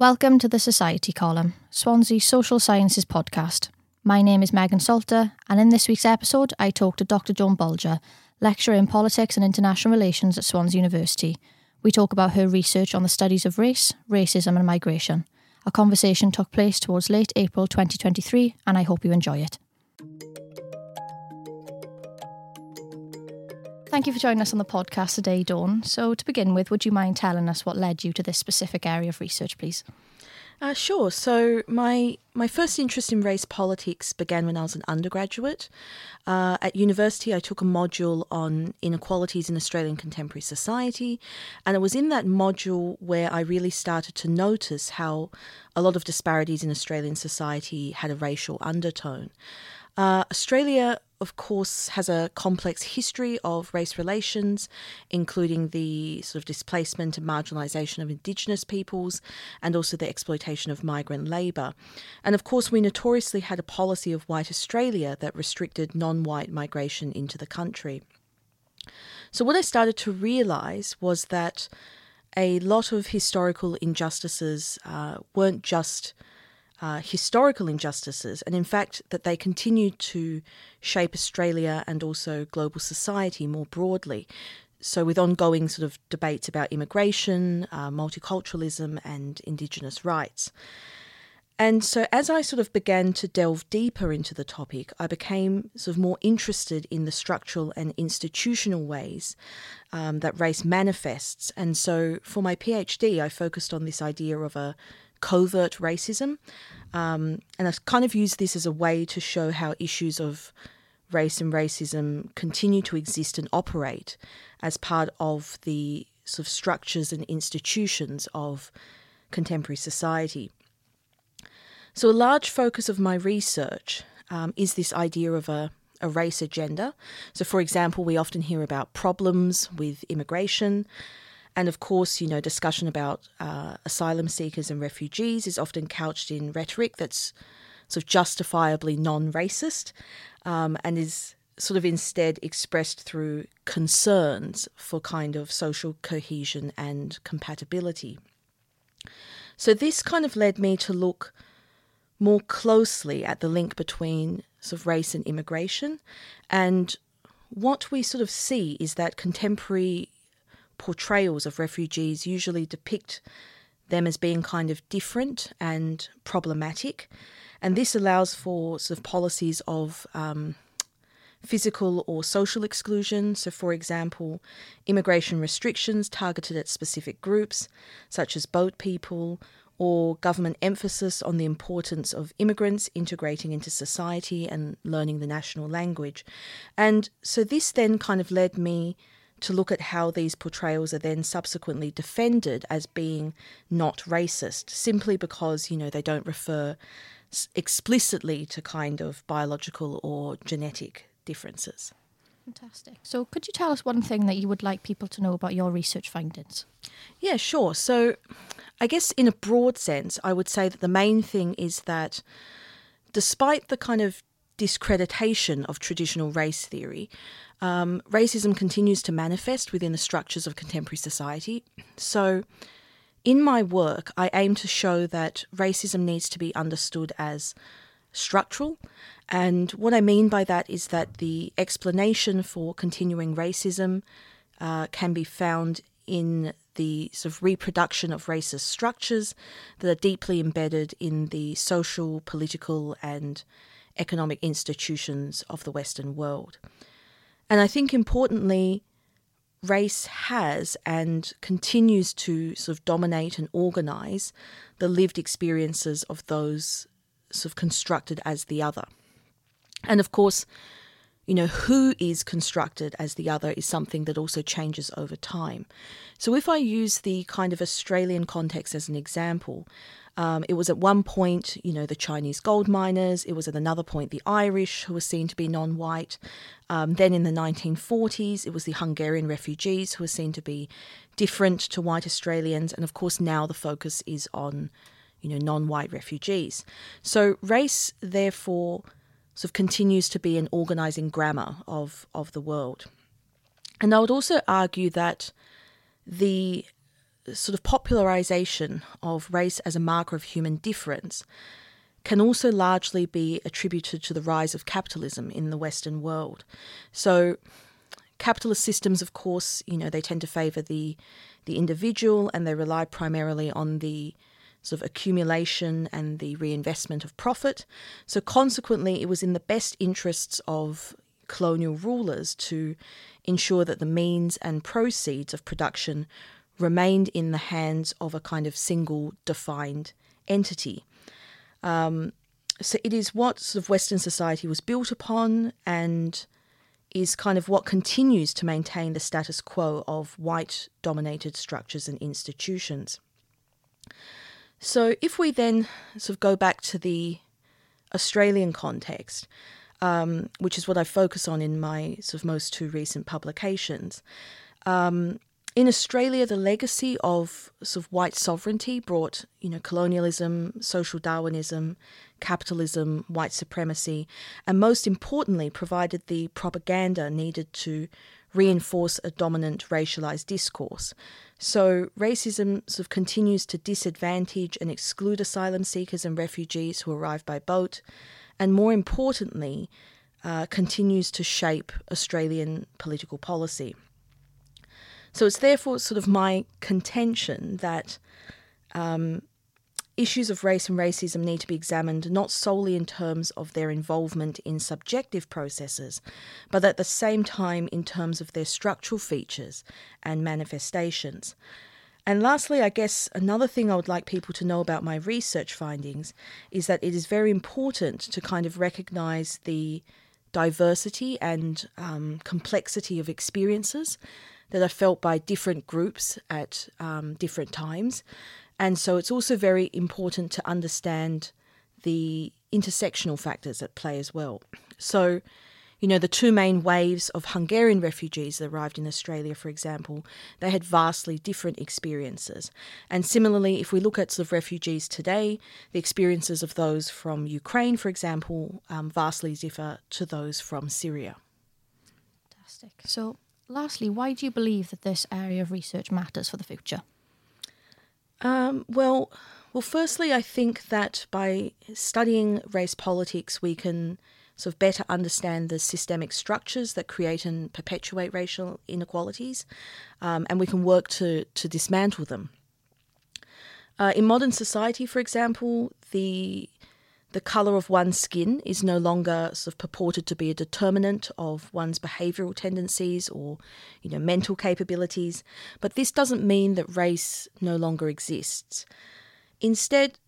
Welcome to the Society Column, Swansea Social Sciences podcast. My name is Megan Salter, and in this week's episode, I talk to Dr. Dawn Bolger, lecturer in politics and international relations at Swansea University. We talk about her research on the studies of race, racism, and migration. Our conversation took place towards late April 2023, and I hope you enjoy it. Thank you for joining us on the podcast today, Dawn. So, to begin with, would you mind telling us what led you to this specific area of research, please? Uh, sure. So my my first interest in race politics began when I was an undergraduate. Uh, at university, I took a module on inequalities in Australian contemporary society, and it was in that module where I really started to notice how a lot of disparities in Australian society had a racial undertone. Uh, Australia, of course, has a complex history of race relations, including the sort of displacement and marginalisation of Indigenous peoples and also the exploitation of migrant labour. And of course, we notoriously had a policy of white Australia that restricted non white migration into the country. So, what I started to realise was that a lot of historical injustices uh, weren't just uh, historical injustices, and in fact, that they continue to shape Australia and also global society more broadly. So, with ongoing sort of debates about immigration, uh, multiculturalism, and Indigenous rights. And so, as I sort of began to delve deeper into the topic, I became sort of more interested in the structural and institutional ways um, that race manifests. And so, for my PhD, I focused on this idea of a covert racism. Um, and I've kind of used this as a way to show how issues of race and racism continue to exist and operate as part of the sort of structures and institutions of contemporary society. So, a large focus of my research um, is this idea of a, a race agenda. So, for example, we often hear about problems with immigration, and of course, you know, discussion about uh, asylum seekers and refugees is often couched in rhetoric that's sort of justifiably non racist um, and is sort of instead expressed through concerns for kind of social cohesion and compatibility. So, this kind of led me to look more closely at the link between sort of race and immigration. And what we sort of see is that contemporary portrayals of refugees usually depict them as being kind of different and problematic. And this allows for sort of policies of um, physical or social exclusion. So, for example, immigration restrictions targeted at specific groups, such as boat people, or government emphasis on the importance of immigrants integrating into society and learning the national language. And so, this then kind of led me to look at how these portrayals are then subsequently defended as being not racist, simply because, you know, they don't refer explicitly to kind of biological or genetic differences. Fantastic. So, could you tell us one thing that you would like people to know about your research findings? Yeah, sure. So, I guess in a broad sense, I would say that the main thing is that despite the kind of discreditation of traditional race theory, um, racism continues to manifest within the structures of contemporary society. So, in my work, I aim to show that racism needs to be understood as structural. And what I mean by that is that the explanation for continuing racism uh, can be found in the sort of reproduction of racist structures that are deeply embedded in the social, political, and economic institutions of the Western world. And I think importantly, race has and continues to sort of dominate and organize the lived experiences of those sort of constructed as the other. And of course, you know, who is constructed as the other is something that also changes over time. So if I use the kind of Australian context as an example, um, it was at one point, you know, the Chinese gold miners. It was at another point the Irish, who were seen to be non white. Um, then in the 1940s, it was the Hungarian refugees, who were seen to be different to white Australians. And of course, now the focus is on, you know, non white refugees. So race, therefore, sort of continues to be an organising grammar of, of the world. And I would also argue that the sort of popularization of race as a marker of human difference can also largely be attributed to the rise of capitalism in the Western world. So, capitalist systems, of course, you know, they tend to favor the the individual and they rely primarily on the sort of accumulation and the reinvestment of profit. So, consequently, it was in the best interests of colonial rulers to ensure that the means and proceeds of production remained in the hands of a kind of single defined entity. Um, so it is what sort of Western society was built upon and is kind of what continues to maintain the status quo of white dominated structures and institutions. So if we then sort of go back to the Australian context, um, which is what I focus on in my sort of most two recent publications, um, in Australia, the legacy of sort of white sovereignty brought, you know, colonialism, social Darwinism, capitalism, white supremacy, and most importantly, provided the propaganda needed to reinforce a dominant racialized discourse. So racism sort of continues to disadvantage and exclude asylum seekers and refugees who arrive by boat, and more importantly, uh, continues to shape Australian political policy. So it's therefore sort of my contention that um, issues of race and racism need to be examined not solely in terms of their involvement in subjective processes, but at the same time in terms of their structural features and manifestations. And lastly, I guess another thing I would like people to know about my research findings is that it is very important to kind of recognize the diversity and um, complexity of experiences that are felt by different groups at um, different times. And so it's also very important to understand the intersectional factors at play as well. So, you know, the two main waves of Hungarian refugees that arrived in Australia, for example, they had vastly different experiences. And similarly, if we look at sort of refugees today, the experiences of those from Ukraine, for example, um, vastly differ to those from Syria. Fantastic. So, lastly, why do you believe that this area of research matters for the future? Um, well, well, firstly, I think that by studying race politics, we can sort of better understand the systemic structures that create and perpetuate racial inequalities, um, and we can work to to dismantle them. Uh, in modern society, for example, the the color of one's skin is no longer sort of purported to be a determinant of one's behavioral tendencies or you know mental capabilities but this doesn't mean that race no longer exists. Instead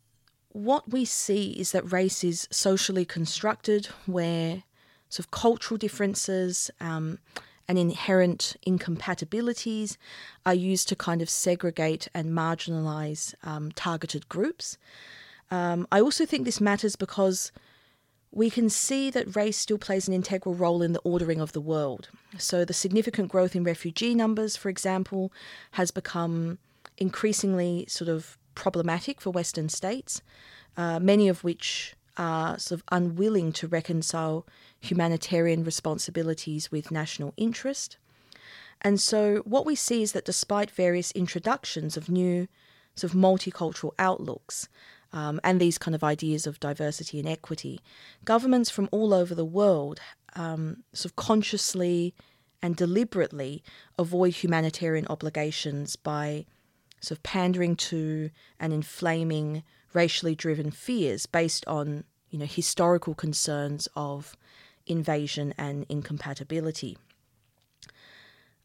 what we see is that race is socially constructed where sort of cultural differences um, and inherent incompatibilities are used to kind of segregate and marginalize um, targeted groups um, I also think this matters because we can see that race still plays an integral role in the ordering of the world. So, the significant growth in refugee numbers, for example, has become increasingly sort of problematic for Western states, uh, many of which are sort of unwilling to reconcile humanitarian responsibilities with national interest. And so, what we see is that despite various introductions of new sort of multicultural outlooks, um, and these kind of ideas of diversity and equity, governments from all over the world um, sort of consciously and deliberately avoid humanitarian obligations by sort of pandering to and inflaming racially driven fears based on you know historical concerns of invasion and incompatibility.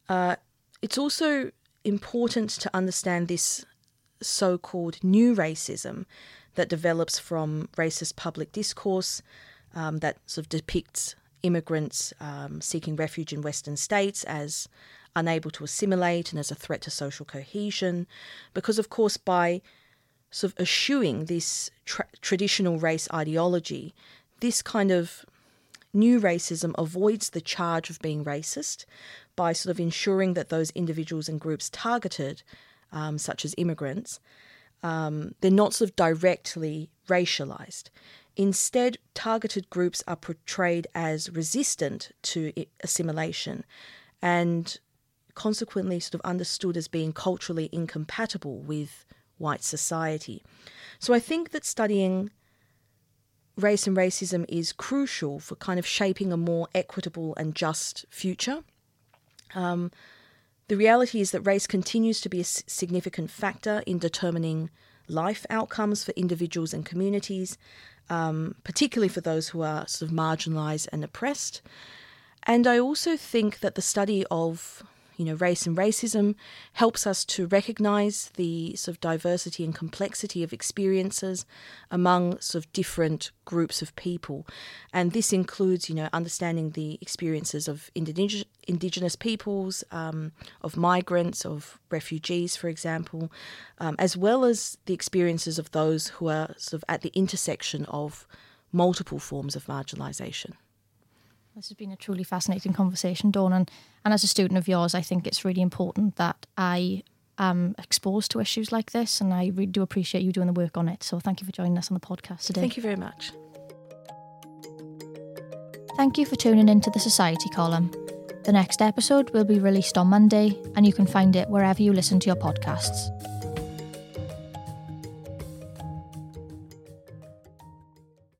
Uh, it's also important to understand this so called new racism that develops from racist public discourse um, that sort of depicts immigrants um, seeking refuge in Western states as unable to assimilate and as a threat to social cohesion. Because, of course, by sort of eschewing this tra- traditional race ideology, this kind of new racism avoids the charge of being racist by sort of ensuring that those individuals and groups targeted um, such as immigrants, um, they're not sort of directly racialized. Instead, targeted groups are portrayed as resistant to assimilation and consequently sort of understood as being culturally incompatible with white society. So I think that studying race and racism is crucial for kind of shaping a more equitable and just future. Um, the reality is that race continues to be a significant factor in determining life outcomes for individuals and communities, um, particularly for those who are sort of marginalised and oppressed. And I also think that the study of you know, race and racism helps us to recognize the sort of diversity and complexity of experiences among sort of different groups of people. And this includes, you know, understanding the experiences of indig- indigenous peoples, um, of migrants, of refugees, for example, um, as well as the experiences of those who are sort of at the intersection of multiple forms of marginalization. This has been a truly fascinating conversation, Dawn. And, and as a student of yours, I think it's really important that I am exposed to issues like this. And I really do appreciate you doing the work on it. So thank you for joining us on the podcast today. Thank you very much. Thank you for tuning into the Society column. The next episode will be released on Monday, and you can find it wherever you listen to your podcasts.